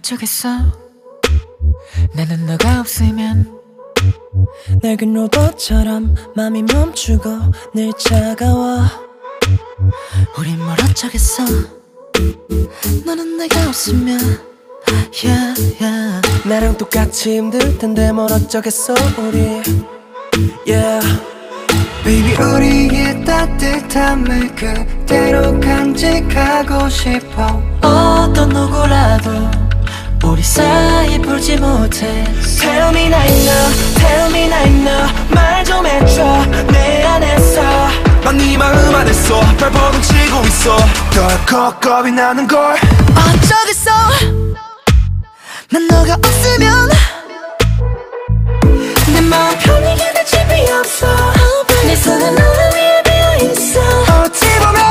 어쩌겠어. 나는 너가 없으면 낡은 로봇처럼 맘이 멈추고 늘 차가워. 우린 뭘 어쩌겠어. 너는 내가 없으면 yeah, yeah. 나랑 똑같이 힘들 텐데 뭘 어쩌겠어 우리. Yeah. Baby 우리의 따뜻함을 그대로 간직하고 싶어. 어떤 누구라도 우리 사이 풀지 못해. Tell me now Tell me now 말 좀 해줘. 내 안에서. 난네 마음 안에서 발버둥 치고 있어. 덜컥 겁이 나는 걸. 어쩌겠어? 난 너가 없으면 내 마음 편하게 될 집이 없어. 내 손은 너를 위해 비어있어. 어찌 보면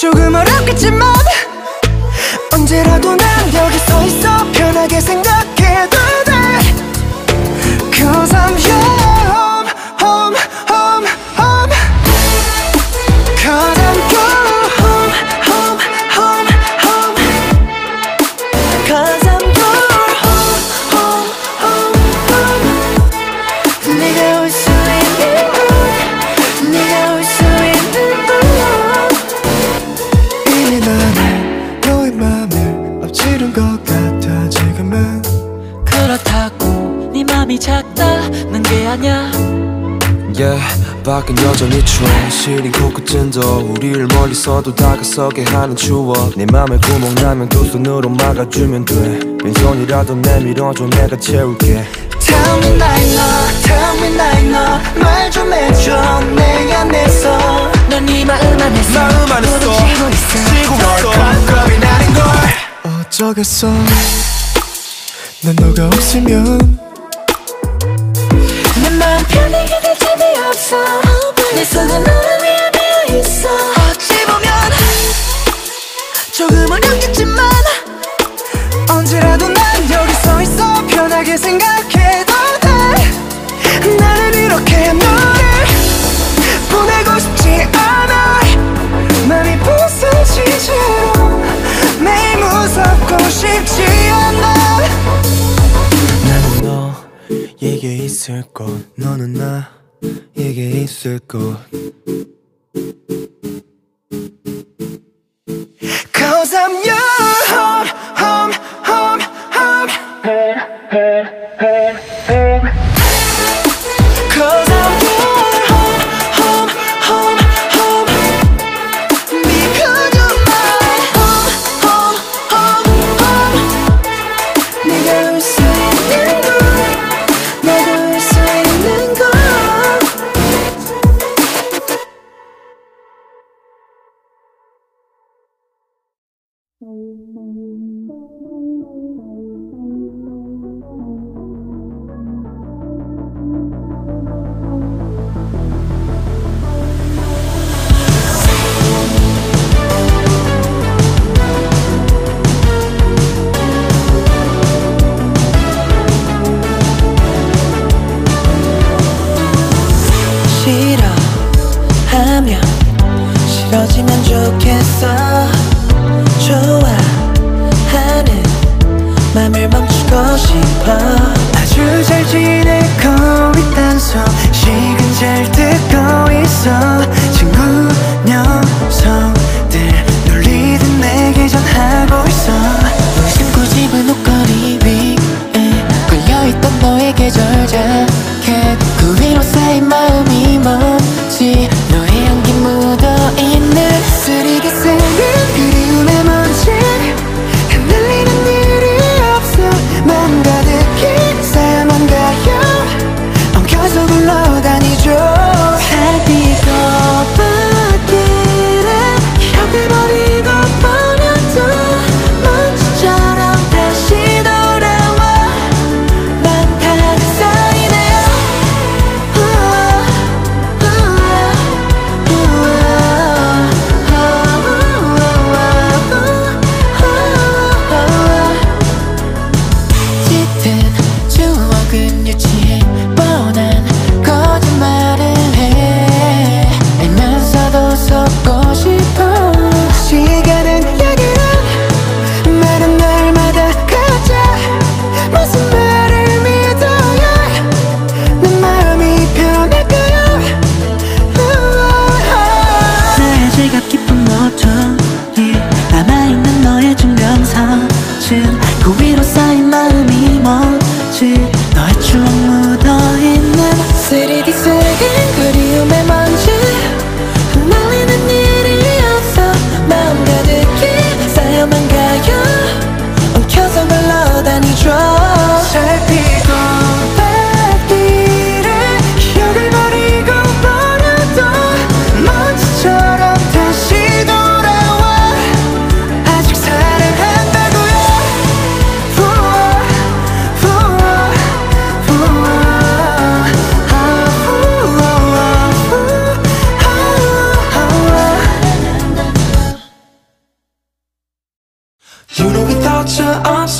조금 어렵겠지만 언제라도 난 여기 서 있어 편하게 생각해 밖은 여전히 추워 시린 코끝진도 우리를 멀리서도 다가서게 하는 추억. 네 맘에 구멍 나면 두 손으로 막아주면 돼. 빈손이라도 내밀어줘 내가 채울게. Tell me now, no, tell me now, no 말좀 해줘 내 안에서. 넌네 마음 안에서. 마음 안에서 부딪히고 있어. 겁이 나는 걸. 어쩌겠어. 난 너가 없으면 내 마음 편하게 될 집이 없어. 내 손은 너를 위해 비어있어. 어찌 보면 조금 어렵겠지만 언제라도 난 여기 서 있어 편하게 생각해도 돼. 나는 이렇게 너를 보내고 싶지 않아. 맘이 부서지도록 매일 무섭고 싶지 않아. 나는 너 에게 있을 것 너는 나에게 있을 것 Cause I'm your home, home, home, home.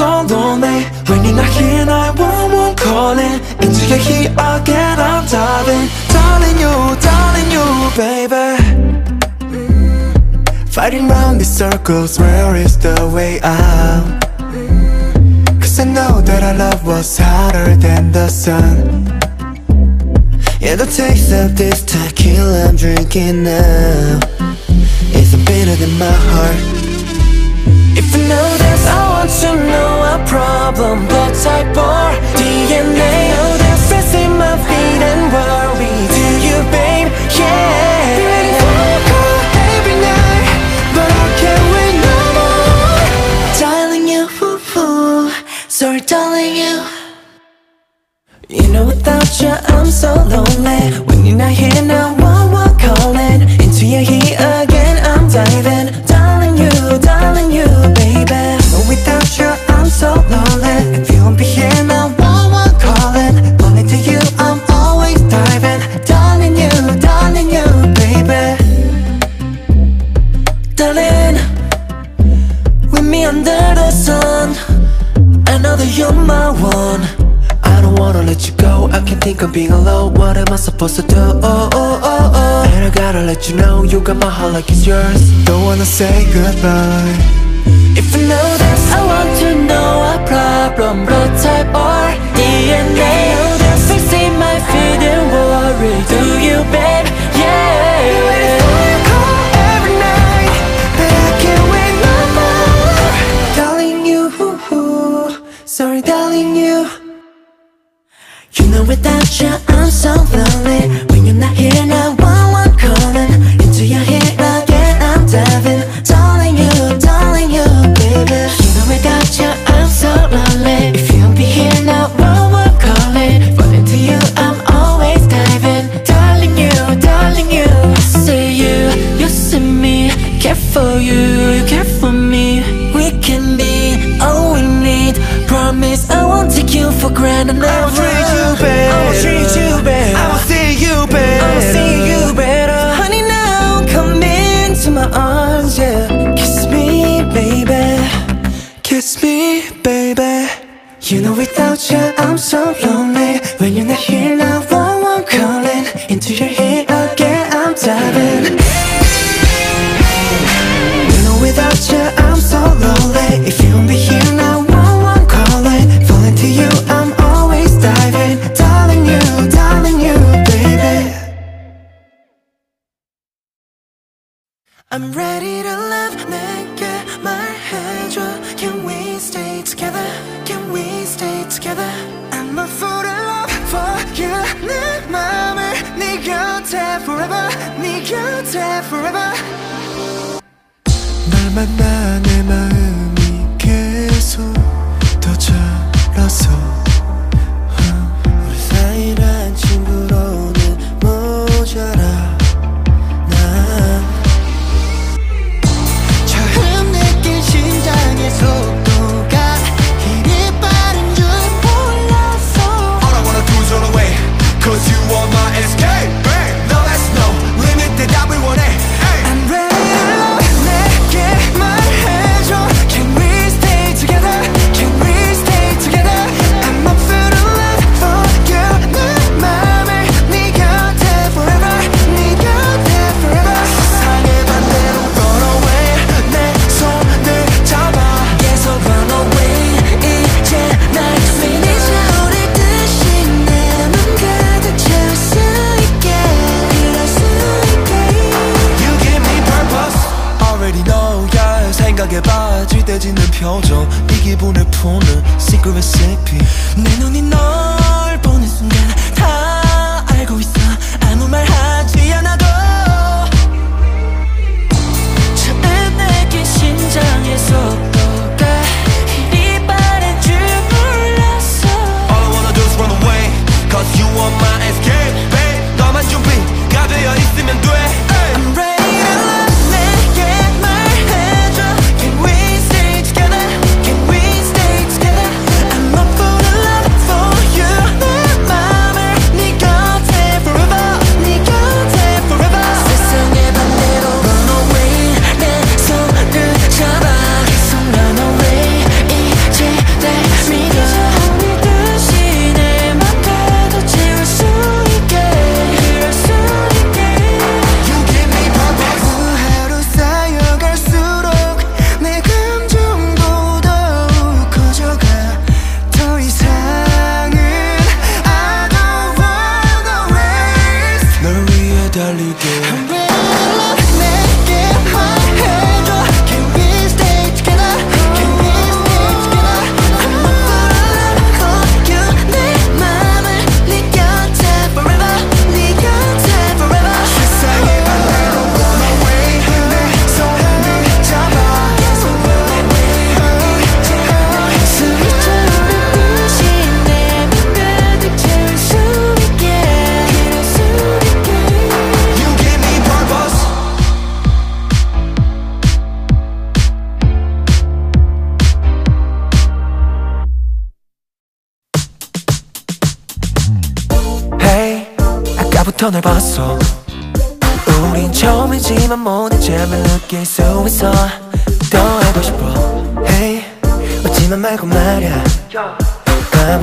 So lonely When you're not here 911 calling Into your heat again I'm diving Darling you, darling you baby. Mm. Fighting round these circles, where is the way out? Cause I know that our love was hotter than the sun. Yeah, the taste of this tequila I'm drinking now It's bitter than my heart If you know this, I want to know our problem. Blood type or DNA Oh, they're stressing my feet and worry Do you, babe? Yeah. Every night, but I can't wait no more. Darling you, sorry darling you. You know without you I'm so lonely. When you're not here now one one calling Into your heat again I'm diving You I'm so lonely. If you won't be here now one one calling? Only to you I'm always diving. Darling you, darling you baby. Darling With me under the sun. I know that you're my one. I don't wanna let you go. I can't think of being alone. What am I supposed to do? Oh, oh, oh, oh. And I gotta let you know You got my heart like it's yours. Don't wanna say goodbye If you know this I want to know our problem. Blood type or DNA Oh, they're fixing my feet and worry. Do you, babe? I Sorry darling you. You know without you I'm so lonely. When you're not here now without you I'm so lonely. When you're not here now one one calling Into your head again I'm diving. You know without you I'm so lonely. If you won't be here now one one calling Falling to you I'm always diving. Darling you, darling you baby. I'm ready together? I'm a fool in love for you 내 맘을 네 곁에 forever 네 곁에 forever 날 만나 내 마음 표정 이 기분을 푸는 secret recipe. 내 눈이 널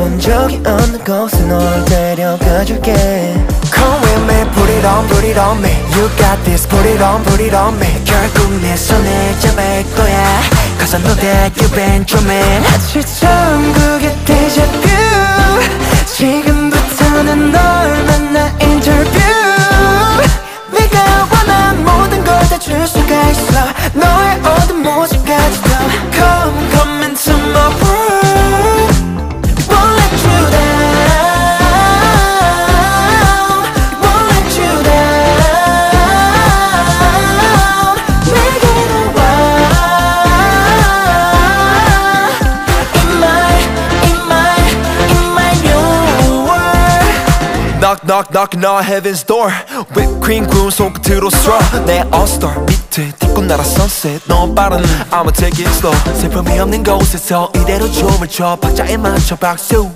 본 적이 없는 곳에 널 데려가줄게 Come with me, put it on, put it on me You got this, put it on, put it on me 결국 내 손을 잡을 거야 Cause I know that you've been dreaming 처음 그게 데자뷰 지금부터는 널 만나 인터뷰 네가 원한 모든 걸 다 줄 수가 있어 너의 어두운 모습 Knock knock knock on heaven's door Whipped cream 구운 손끝으로 straw 내 all-star 밑에 딛고 날아 sunset 너무 빠른 I'ma take it slow 슬픔이 없는 곳에서 이대로 춤을 춰 박자에 맞춰 박수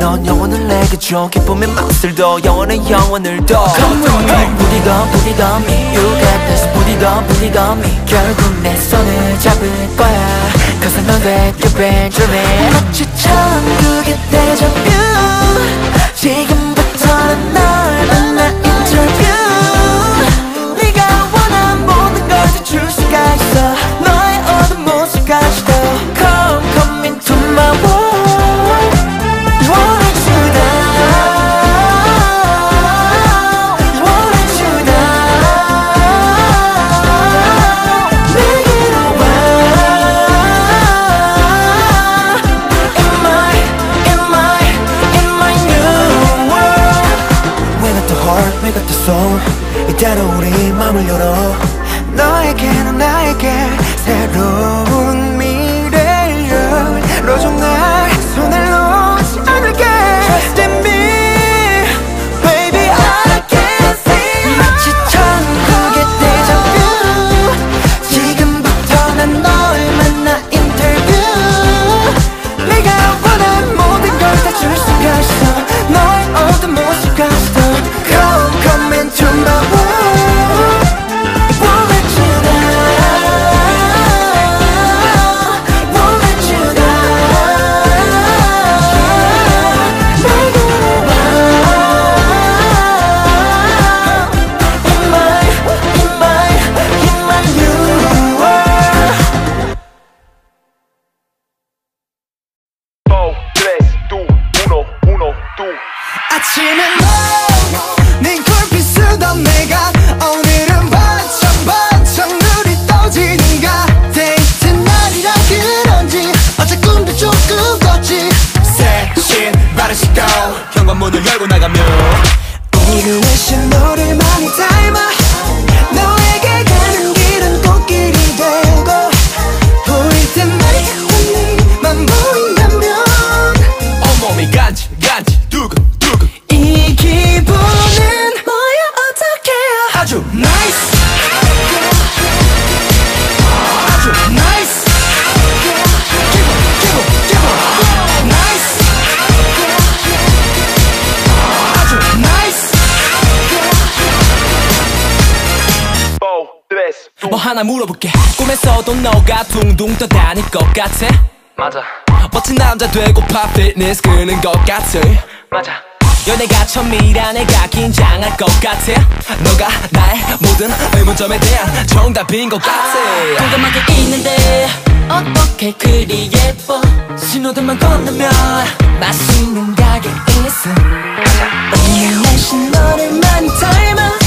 넌 영혼을 내게 줘 기쁨의 맛을 더 영원의 영혼을 더 Come with me on me You got this on me 결국 내 손을 잡을 거야 Cause I know that you've been dreaming 마치 그게 데자뷰 지금 부터는 널 만나 이대로 우리 맘을 열어. 너에게는 나에게 새로운 미래를 열어줘. 날 피트니스 끄는 것 같아. 맞아. 연애가 처음이라 내가 긴장할 것 같아. 너가 나의 모든 의문점에 대한 정답인 것 같아. 공감하게 있는데 어떻게 그리 예뻐? 신호등만 건너면 맛있는 가게 있어 오늘 날씨 너를 많이 닮아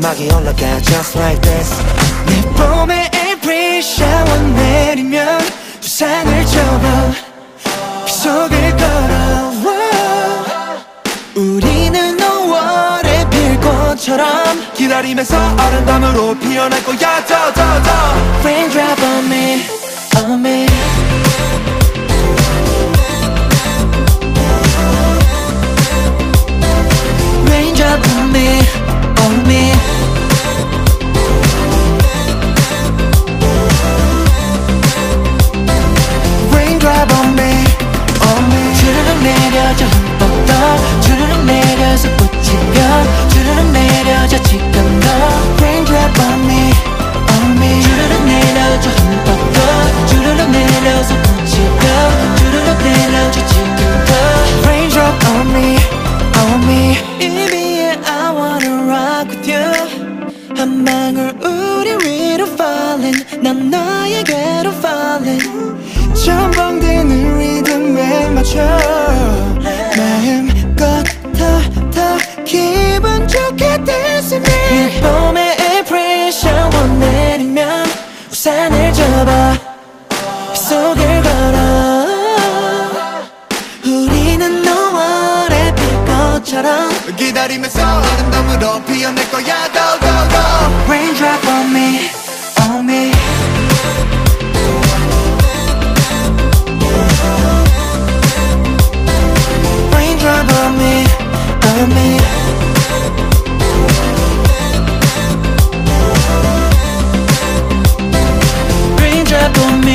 사막이 올라가 just like this. 내 봄에 every shower 내리면 두상을 접어 빗속을 걸어 우리는 5월의 빌꽃처럼 기다리면서 아름다움으로 피어날 거야. 더더더.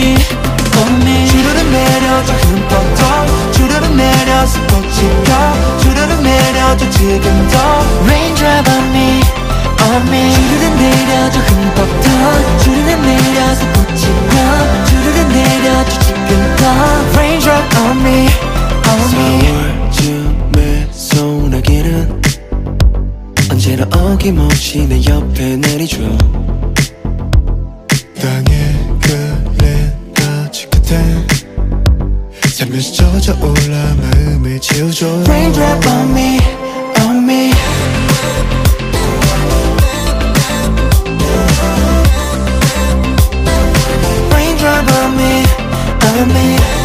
me only 주르륵 내려져 흠뻑 더. 주르륵 내려서 꽃이 펴 주르륵 내려져 지금 더. Raindrop on me on me. 주르륵 내려져 흠뻑 더. 주르륵 내려서 꽃이 펴 주르륵 내려져 지금 더. Raindrop on me on me. 4월쯤에 언제나 어김없이 내 옆에 내리줘 땅에 잠에서 젖어 마음을 지워줘. Raindrop on me, on me. Raindrop on me, on me.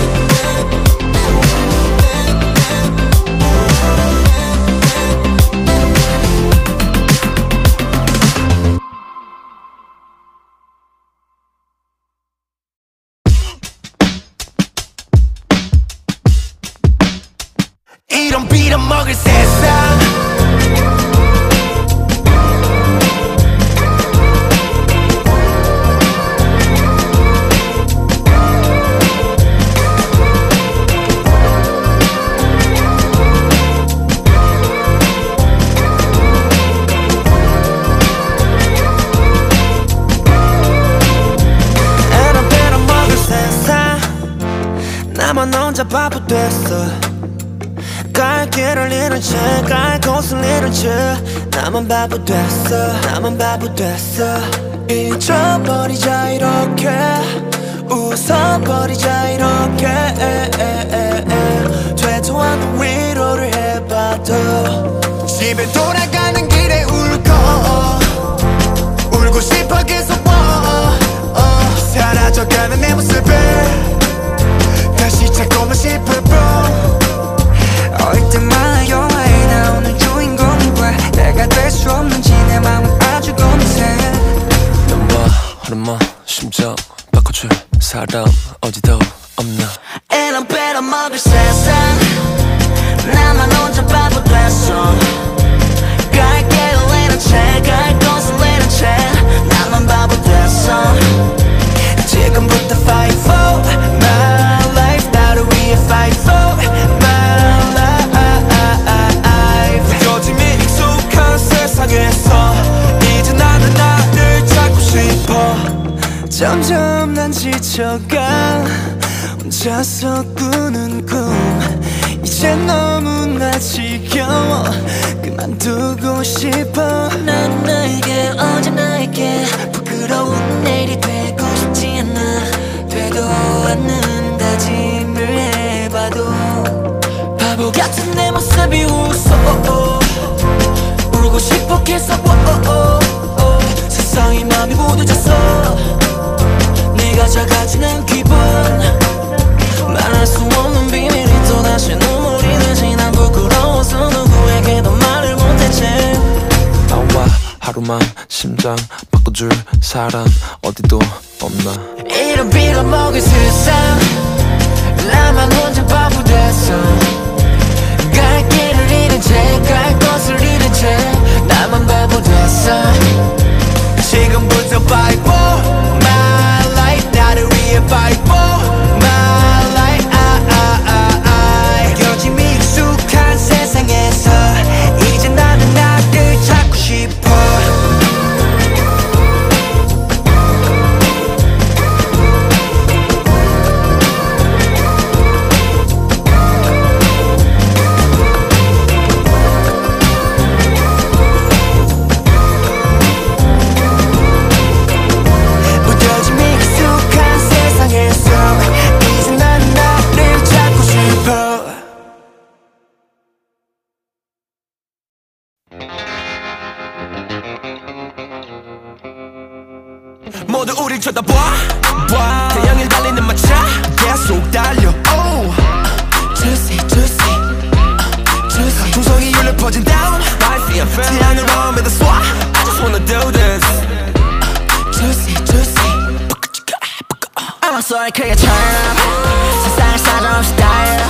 바보 됐어. 갈 길을 잃은 채갈 곳을 잃은 채 나만 바보 됐어. 나만 바보 됐어. 잊어버리자 이렇게. 웃어버리자 이렇게. 되도 않는 위로를 해봐도 집에 돌아가는 길에 울고 울고 싶어 계속 어, 어. 사라져가는 내 모습을 다시 찾고만 싶어 bro 어릴 때마다 영화에 나오는 주인공이 왜 내가 될 수 없는지 내 맘은 아주 고민해 넘버 하루만 심장 바꿔줄 사람 어디도 없나. 이런 빼려먹을 세상. 나만 혼자 바보 됐어. 갈 길을 잃은 채갈 점점 난 지쳐가 혼자서 꾸는 꿈. 이제 너무나 지겨워 그만두고 싶어. 난 너에게 언제 나에게 부끄러운 내일이 되고 싶지 않아. 되도 않는 다짐을 해봐도. 바보 같은 내 모습이 웃어. 울고 싶어 해서 세상이 맘이 무뎌졌어 작아지는 기분. 말할 수 없는 비밀이 또다시 눈물이 나지 난 부끄러워서 누구에게도 말을 못했지. 나와 하루만 심장 바꿔줄 사람 어디도 없나. 이런 빌어먹을 세상. 나만 혼자 바보 됐어. 갈 길을 잃은 채갈 것을 잃은 채 나만 바보 됐어 모두 우릴 쳐다봐. 봐. 태양을 달리는 마차 계속 달려. Oh. Juicy juicy. Juicy. 조성이 울려 퍼진 down 태양을 오면서 쏴. I just wanna do this. Juicy juicy. I'm sorry 크게 turn up 세상을 사정없이 달려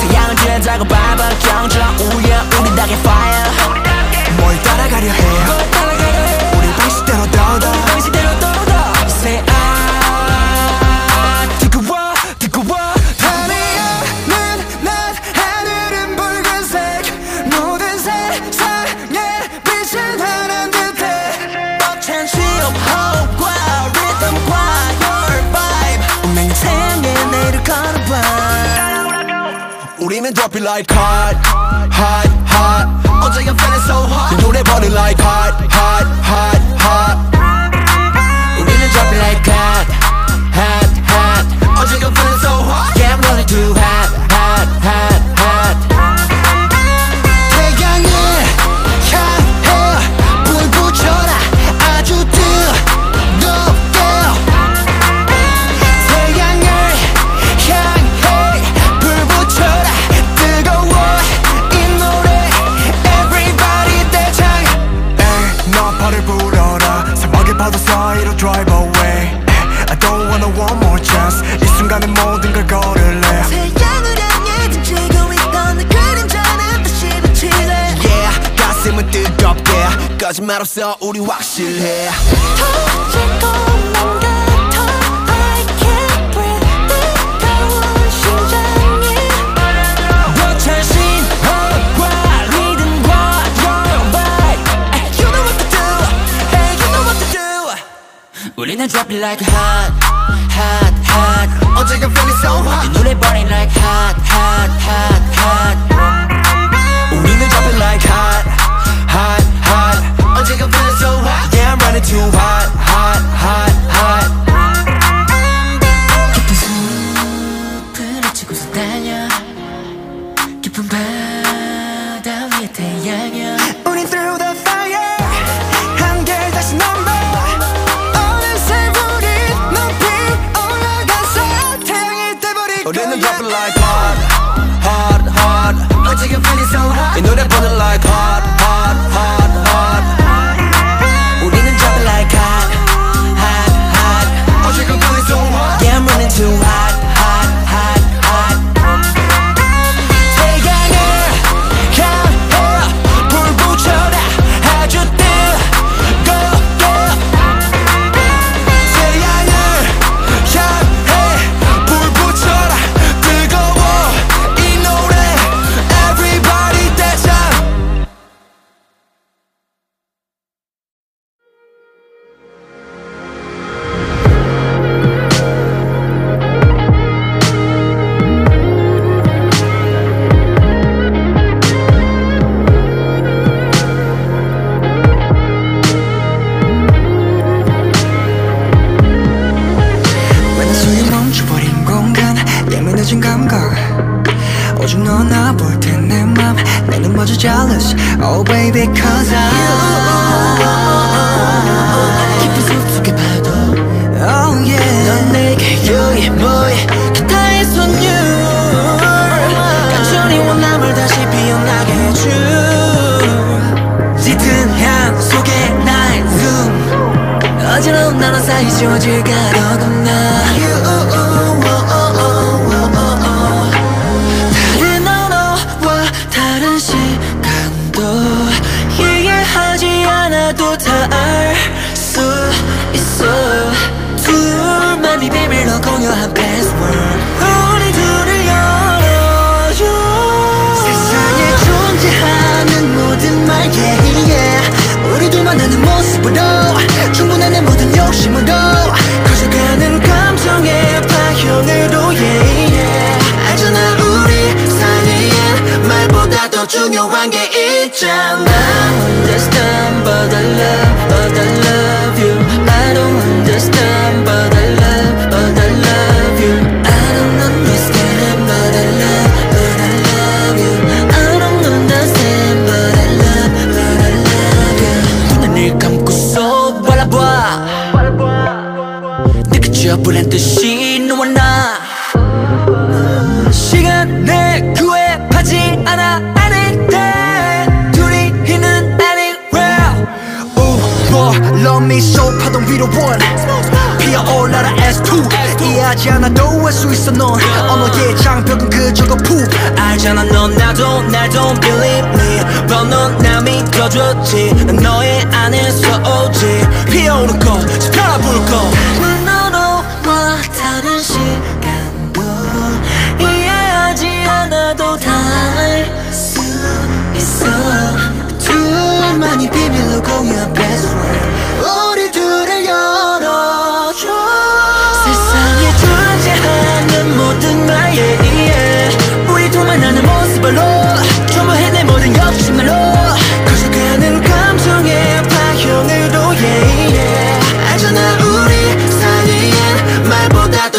태양은 지나자고 밟아. 경적 우야 우리 닭의 fire. 뭘 따라가려 해? 우 리 방식대로 더더 당신대로 떨어져 Say I 뜨거워 뜨거워. 하늘은 난 하늘은 붉은색. 모든 세상에 빛을 하는 듯해. 벅찬 수업 호흡과 리듬과 your vibe. 운명의 태양에 내일을 걸어봐. 우리는 drop it like hot hot hot. 어제 I'm feeling so hot. 이 노래 버는 like hot hot hot hot drive away. I don't wanna one more chance. 이 순간에 모든 걸 걸을래. 태양을 향해 등지고 있던 내 그림자는 다시 비치네 yeah 가슴은 뜨겁게. 거짓말 없어 우리 확실해. 터질 것만 Rolling and dropping like hot, hot, hot. Oh, take a feeling so hot. 네 노래 burning like hot, hot, hot, hot. 우리는 dropping like hot, hot, hot. Oh, take a feeling so hot. Yeah, I'm running too hot.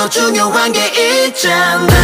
더 중요한 게 있잖아.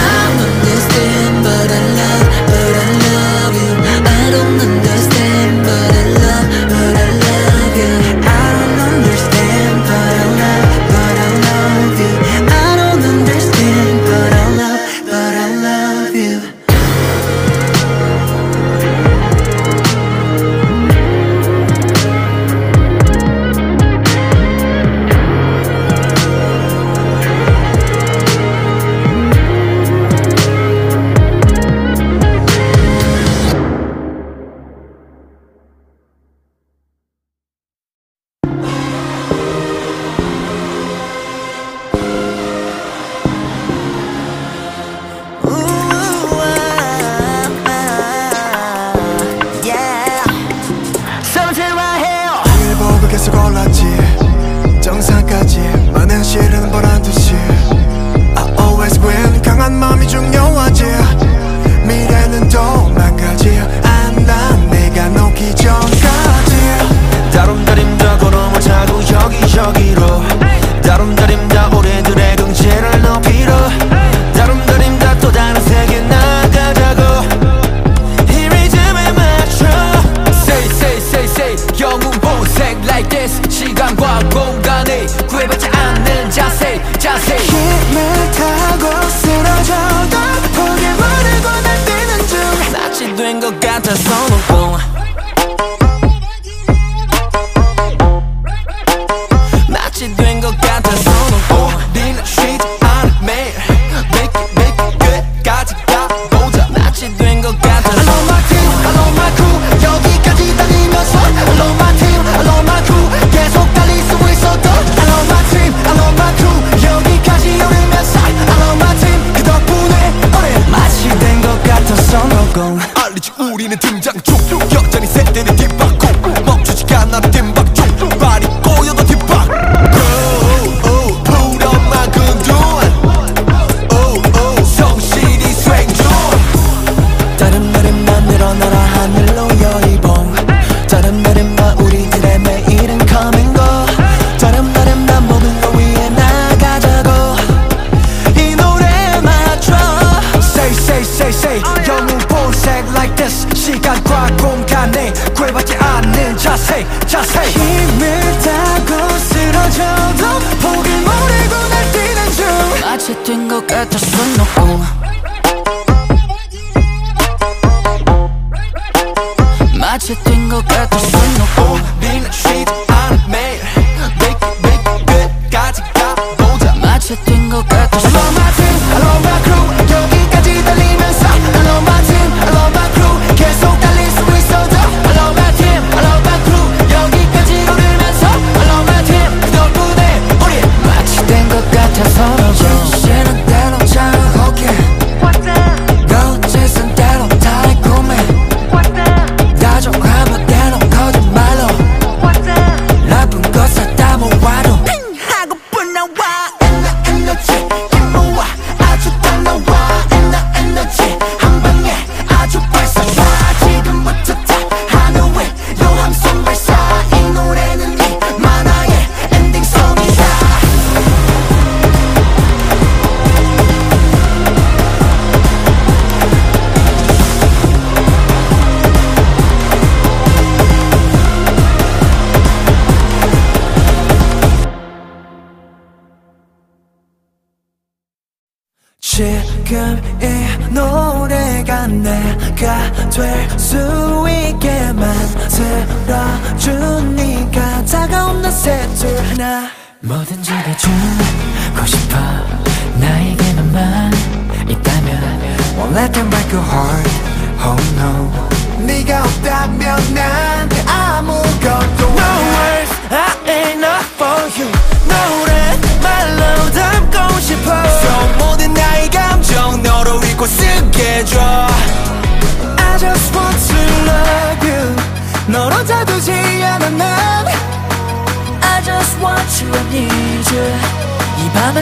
시간과 공간에 구애받지 않는 자세 자세. 힘을 타고 쓰러져도 포기만 하고 날 뛰는 중. 낯이 된 것 같아서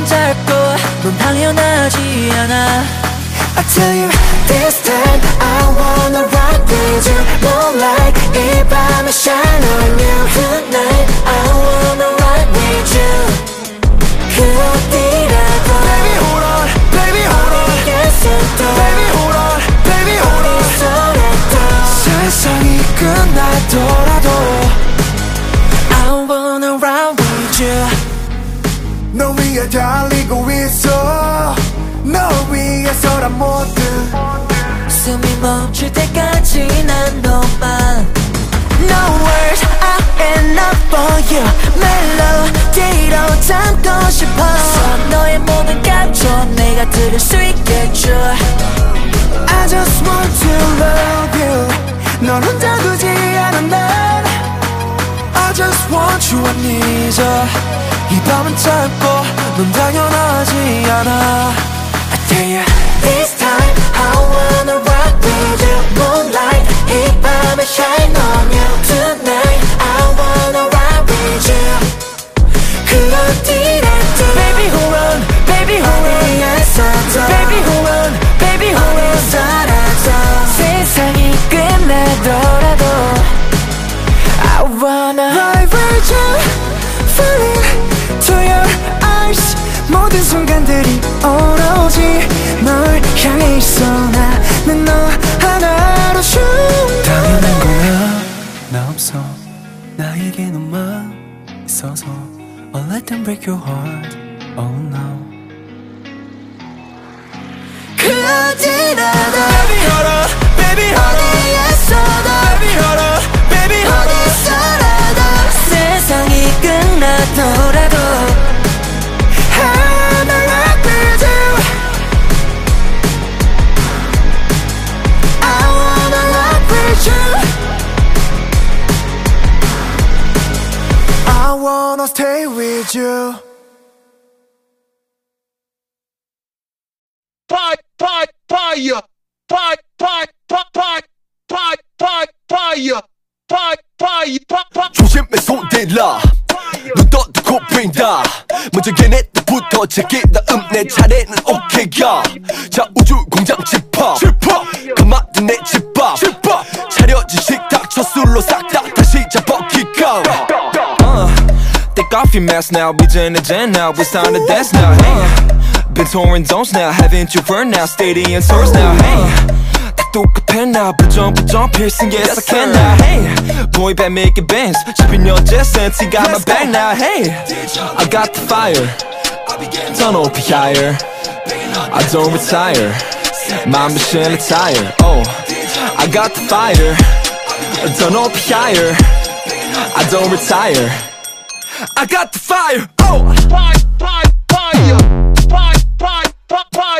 난 짧고 넌 당연하지 않아 I tell you this time I wanna rock with you More like 이 밤에 shine on you Good night I wanna ride with you 그 어디라도 Baby hold on Baby hold on 어디겠어도 Baby hold on Baby hold on 어디서라도 세상이 끝나더라도 I wanna ride with you 너 위에 달리고 있어. 너 위에서란 모두. 숨이 멈출 때까지 난 너만. No words, I am not for you. 멜로디로 담고 싶어. 너의 모든 감정 내가 들을 수 있겠죠 I just want to love you. 널 혼자 두지 않아 난. Just want you I need ya 이 밤은 짧고 넌 당연하지 않아 I tell you break your heart. Oh no. 먼저 걔네들부터 제게 다음 내 차례는 오케이야. 자 우주 공장 집합. 집합. 가마든 내 집밥. 집밥. 차려진 식탁 첫 술로 싹 다 다시 잡아 기강. Uh, take off your mask now, be Jen and Jen now. It's time to dance now. Hey, been touring zones now, haven't you heard now? Stadium tours now. Hey. 똑같아 나 부정 부정 piercing yes I can now hey boy band making bands shipping your jet sense got my back now hey I got the fire turn up higher I don't retire my mission attire oh I got the fire turn up higher I don't retire I got the fire oh Fire, fire, fire, fire, fire, fire, fire,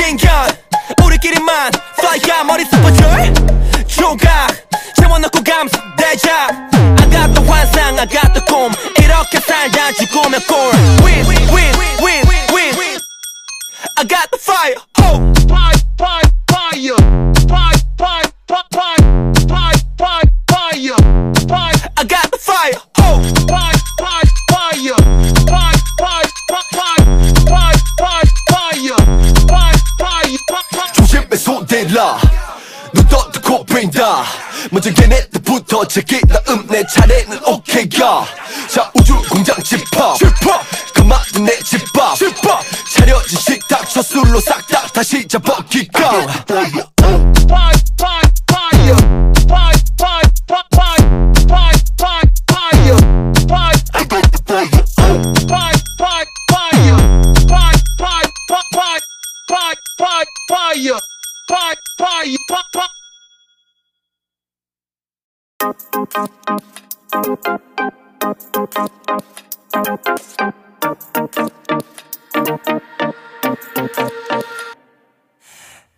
빈견 우리끼리만 플라이야 머릿속 버절 조각 재원 넣고 감수 대작 I got the 환상 I got the 꿈 이렇게 살다 죽으면 꼴 Win win win win I got the fire oh fire, fire, fire, fire, fire, fire, fire, fire, 먼저 걔네들부터 제게 다음 내 차례는 오케이야. 자 우주 공장 집합. 집합. 가마든 내 집밥 집밥 차려진 식탁 첫 술로 싹 다 다시 잡아 기강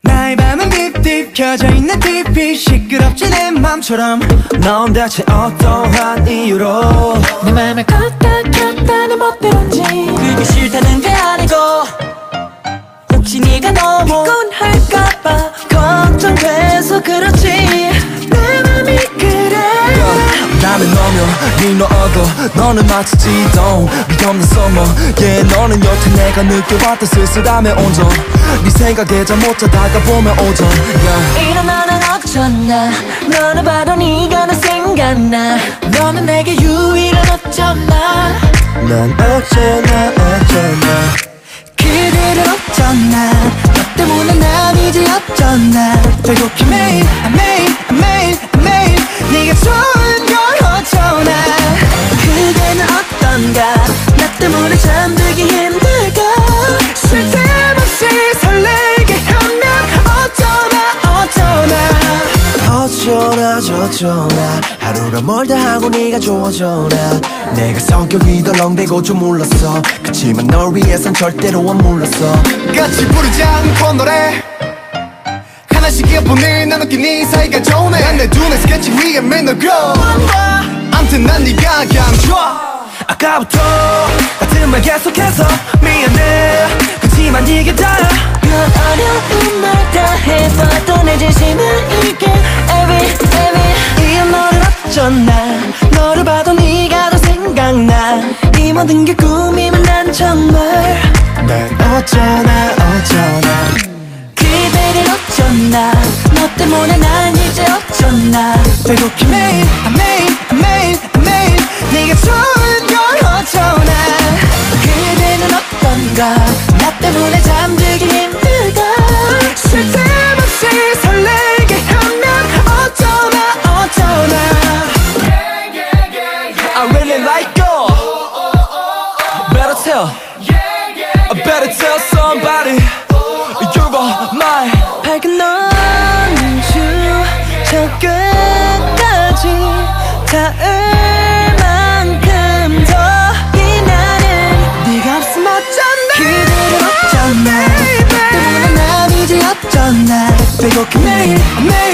나의 밤은 딥딥 켜져 있는 TV 시끄럽지 내 맘처럼 넌 대체 어떠한 이유로 내 맘을 껐다 켰다 내 멋대로인지 그게 싫다는 게 아니고 혹시 네가 너무 피곤할까봐 걱정돼서 그렇지 나는 너며 네 너어도 너는 마치 지동. 위없는 서머 yeah 너는 여태 내가 느껴봤던 쓸쓸함의 온전. 네 생각에 잠못 자다가 보면 오전. Yeah. 이런 나는 어쩌나? 너를 봐도 네가 나 생각나. 너는 내게 유일한 어쩌나? 난 어쩌나 어쩌나. 그대를 어쩌나? 너 때문에 난 이제 어쩌나? 되곡히 매일 아, 매일 아, 매일 아, 매일 네가 좋은 걸 어쩌나 그대는 어떤가? 나 때문에 잠들기 힘들까? 쉴틈 없이 설레게 하면 어쩌나 어쩌나? 어쩌나 저쩌나. 하루가 멀다 하고 네가 좋아져나. 내가 성격이 덜렁대고 좀 몰랐어. 그치만 널 위해선 절대로 안 몰랐어. 같이 부르지 않고 노래. 하나씩 이어폰을 나눠끼 네 사이가 좋네. 난내 눈에 스케치 위에 맨날 암튼 난 네가 그냥 좋아. 아까부터 같은 말 계속해서 미안해. 그치만 이게 다야 넌 어려운 말 다 해봐도 내 진심은 이게. Every every. 이런 너를 어쩌나. 너를 봐도 네가 더 생각나. 이 모든 게 꿈이면 난 정말. 난 어쩌나 어쩌나 매일 어쩌나 너 때문에 난 이제 어쩌나 배고픈 매일 매일 매일 매일 네가 좋은 걸 어쩌나 그대는 어떤가? 나 때문에 잠들기 힘들다. 쉴 틈 없이 설레게 하면 어쩌나 어쩌나. I really like you. Better tell 날빼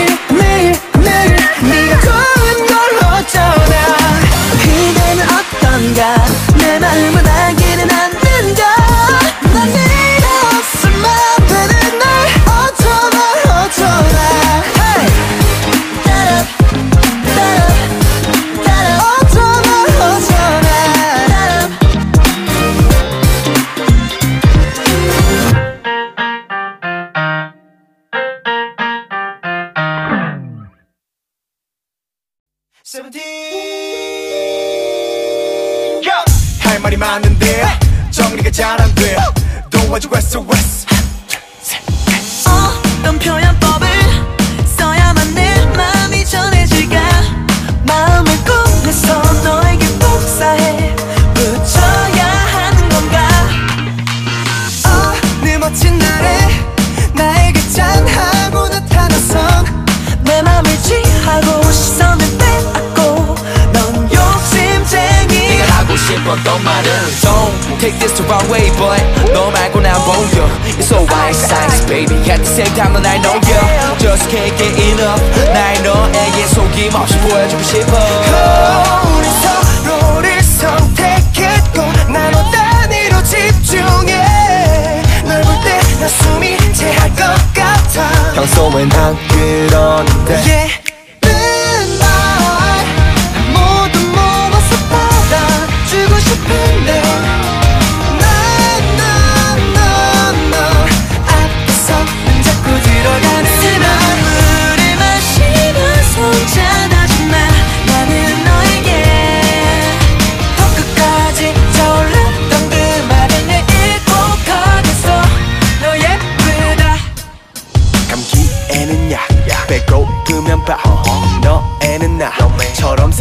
but 너 말고 난 보여 It's so white size baby At the same time 넌 I know you Just can't get enough 날 너에게 속임없이 보여주고 싶어 우리 서로를 선택했고 나눠 단위로 집중해 널 볼 때 나 숨이 채할 것 같아 평소엔 안 그러는데 예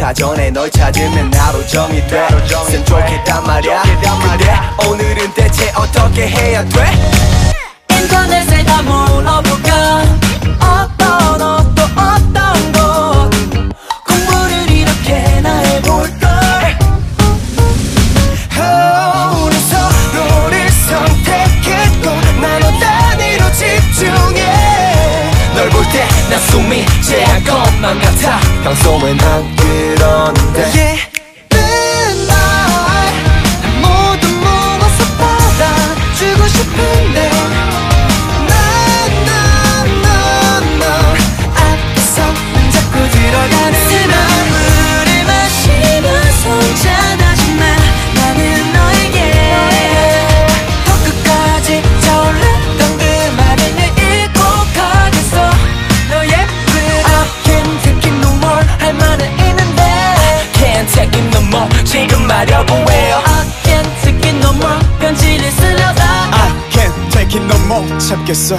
사전에 널 찾으면 하루 종일 돼쓴 좋겠단 말이야. 근데 오늘은 대체 어떻게 해야 돼? 인터넷에 다 물어볼까? 어떤 옷도 어떤 곳? 공부를 이렇게나 해볼걸? 어, 우리 서로를 선택했고 나눠 단위로 집중해. 널 볼 때 나 숨이 제할 것만 같아 평소엔 안 그러는데. 예쁜 날 모두 모아서 받아주고 싶은 말려고 해요 I can't take it no more 편지를 쓰려다 I can't take it no more 참겠어